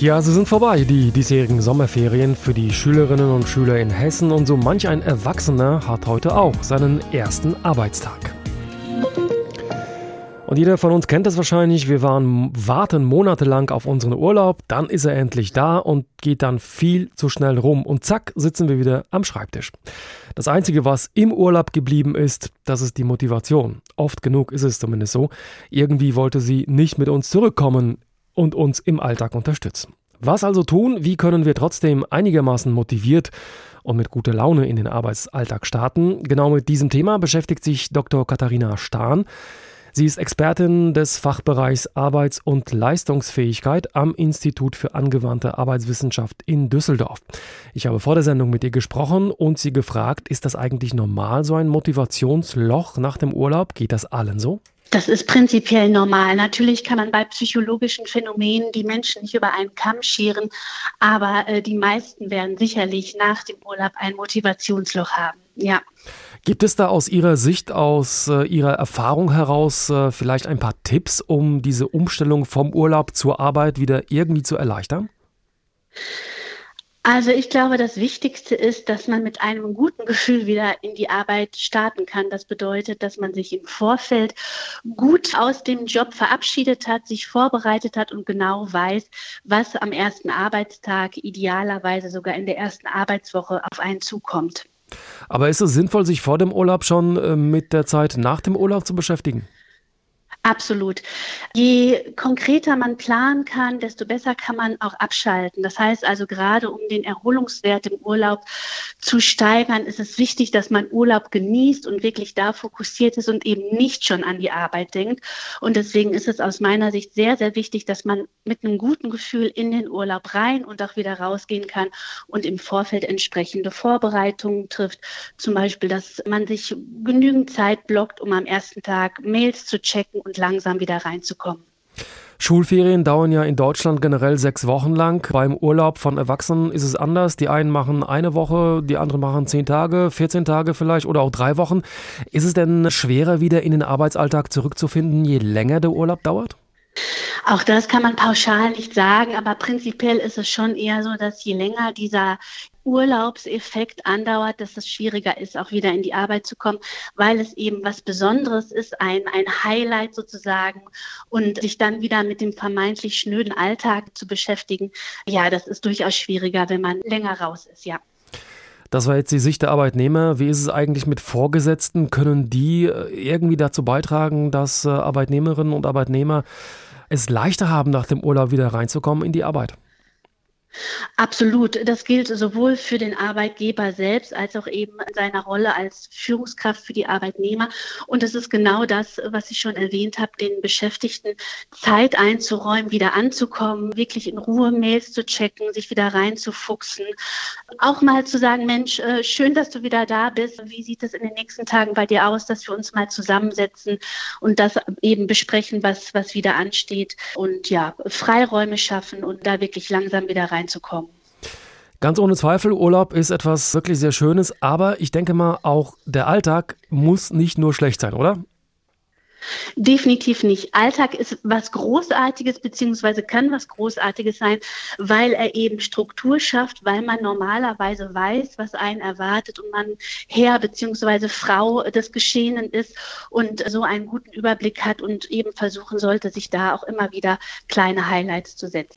Ja, sie sind vorbei, die diesjährigen Sommerferien für die Schülerinnen und Schüler in Hessen und so manch ein Erwachsener hat heute auch seinen ersten Arbeitstag. Und jeder von uns kennt das wahrscheinlich. Wir waren, warten monatelang auf unseren Urlaub, dann ist er endlich da und geht dann viel zu schnell rum. Und zack, sitzen wir wieder am Schreibtisch. Das Einzige, was im Urlaub geblieben ist, das ist die Motivation. Oft genug ist es zumindest so. Irgendwie wollte sie nicht mit uns zurückkommen und uns im Alltag unterstützen. Was also tun? Wie können wir trotzdem einigermaßen motiviert und mit guter Laune in den Arbeitsalltag starten? Genau mit diesem Thema beschäftigt sich Dr. Katharina Stahn. Sie ist Expertin des Fachbereichs Arbeits- und Leistungsfähigkeit am Institut für angewandte Arbeitswissenschaft in Düsseldorf. Ich habe vor der Sendung mit ihr gesprochen und sie gefragt, ist das eigentlich normal, so ein Motivationsloch nach dem Urlaub? Geht das allen so? Das ist prinzipiell normal. Natürlich kann man bei psychologischen Phänomenen die Menschen nicht über einen Kamm scheren, aber äh, die meisten werden sicherlich nach dem Urlaub ein Motivationsloch haben. Ja. Gibt es da aus Ihrer Sicht, aus äh, Ihrer Erfahrung heraus äh, vielleicht ein paar Tipps, um diese Umstellung vom Urlaub zur Arbeit wieder irgendwie zu erleichtern? Also ich glaube, das Wichtigste ist, dass man mit einem guten Gefühl wieder in die Arbeit starten kann. Das bedeutet, dass man sich im Vorfeld gut aus dem Job verabschiedet hat, sich vorbereitet hat und genau weiß, was am ersten Arbeitstag, idealerweise sogar in der ersten Arbeitswoche auf einen zukommt. Aber ist es sinnvoll, sich vor dem Urlaub schon äh, mit der Zeit nach dem Urlaub zu beschäftigen? Absolut. Je konkreter man planen kann, desto besser kann man auch abschalten. Das heißt also gerade um den Erholungswert im Urlaub zu steigern, ist es wichtig, dass man Urlaub genießt und wirklich da fokussiert ist und eben nicht schon an die Arbeit denkt. Und deswegen ist es aus meiner Sicht sehr, sehr wichtig, dass man mit einem guten Gefühl in den Urlaub rein und auch wieder rausgehen kann und im Vorfeld entsprechende Vorbereitungen trifft. Zum Beispiel, dass man sich genügend Zeit blockt, um am ersten Tag Mails zu checken und langsam wieder reinzukommen. Schulferien dauern ja in Deutschland generell sechs Wochen lang. Beim Urlaub von Erwachsenen ist es anders. Die einen machen eine Woche, die anderen machen zehn Tage, 14 Tage vielleicht oder auch drei Wochen. Ist es denn schwerer, wieder in den Arbeitsalltag zurückzufinden, je länger der Urlaub dauert? Auch das kann man pauschal nicht sagen, aber prinzipiell ist es schon eher so, dass je länger dieser Urlaubseffekt andauert, dass es schwieriger ist, auch wieder in die Arbeit zu kommen, weil es eben was Besonderes ist, ein, ein Highlight sozusagen und sich dann wieder mit dem vermeintlich schnöden Alltag zu beschäftigen. Ja, das ist durchaus schwieriger, wenn man länger raus ist, ja. Das war jetzt die Sicht der Arbeitnehmer. Wie ist es eigentlich mit Vorgesetzten? Können die äh, irgendwie dazu beitragen, dass äh, Arbeitnehmerinnen und Arbeitnehmer es leichter haben, nach dem Urlaub wieder reinzukommen in die Arbeit? Absolut. Das gilt sowohl für den Arbeitgeber selbst als auch eben in seiner Rolle als Führungskraft für die Arbeitnehmer. Und es ist genau das, was ich schon erwähnt habe, den Beschäftigten Zeit einzuräumen, wieder anzukommen, wirklich in Ruhe Mails zu checken, sich wieder reinzufuchsen. Auch mal zu sagen, Mensch, äh, schön, dass du wieder da bist. Wie sieht es in den nächsten Tagen bei dir aus, dass wir uns mal zusammensetzen und das eben besprechen, was, was wieder ansteht und ja, Freiräume schaffen und da wirklich langsam wieder rein reinzukommen. Ganz ohne Zweifel, Urlaub ist etwas wirklich sehr Schönes, aber ich denke mal, auch der Alltag muss nicht nur schlecht sein, oder? Definitiv nicht. Alltag ist was Großartiges, beziehungsweise kann was Großartiges sein, weil er eben Struktur schafft, weil man normalerweise weiß, was einen erwartet und man Herr beziehungsweise Frau des Geschehenen ist und so einen guten Überblick hat und eben versuchen sollte, sich da auch immer wieder kleine Highlights zu setzen.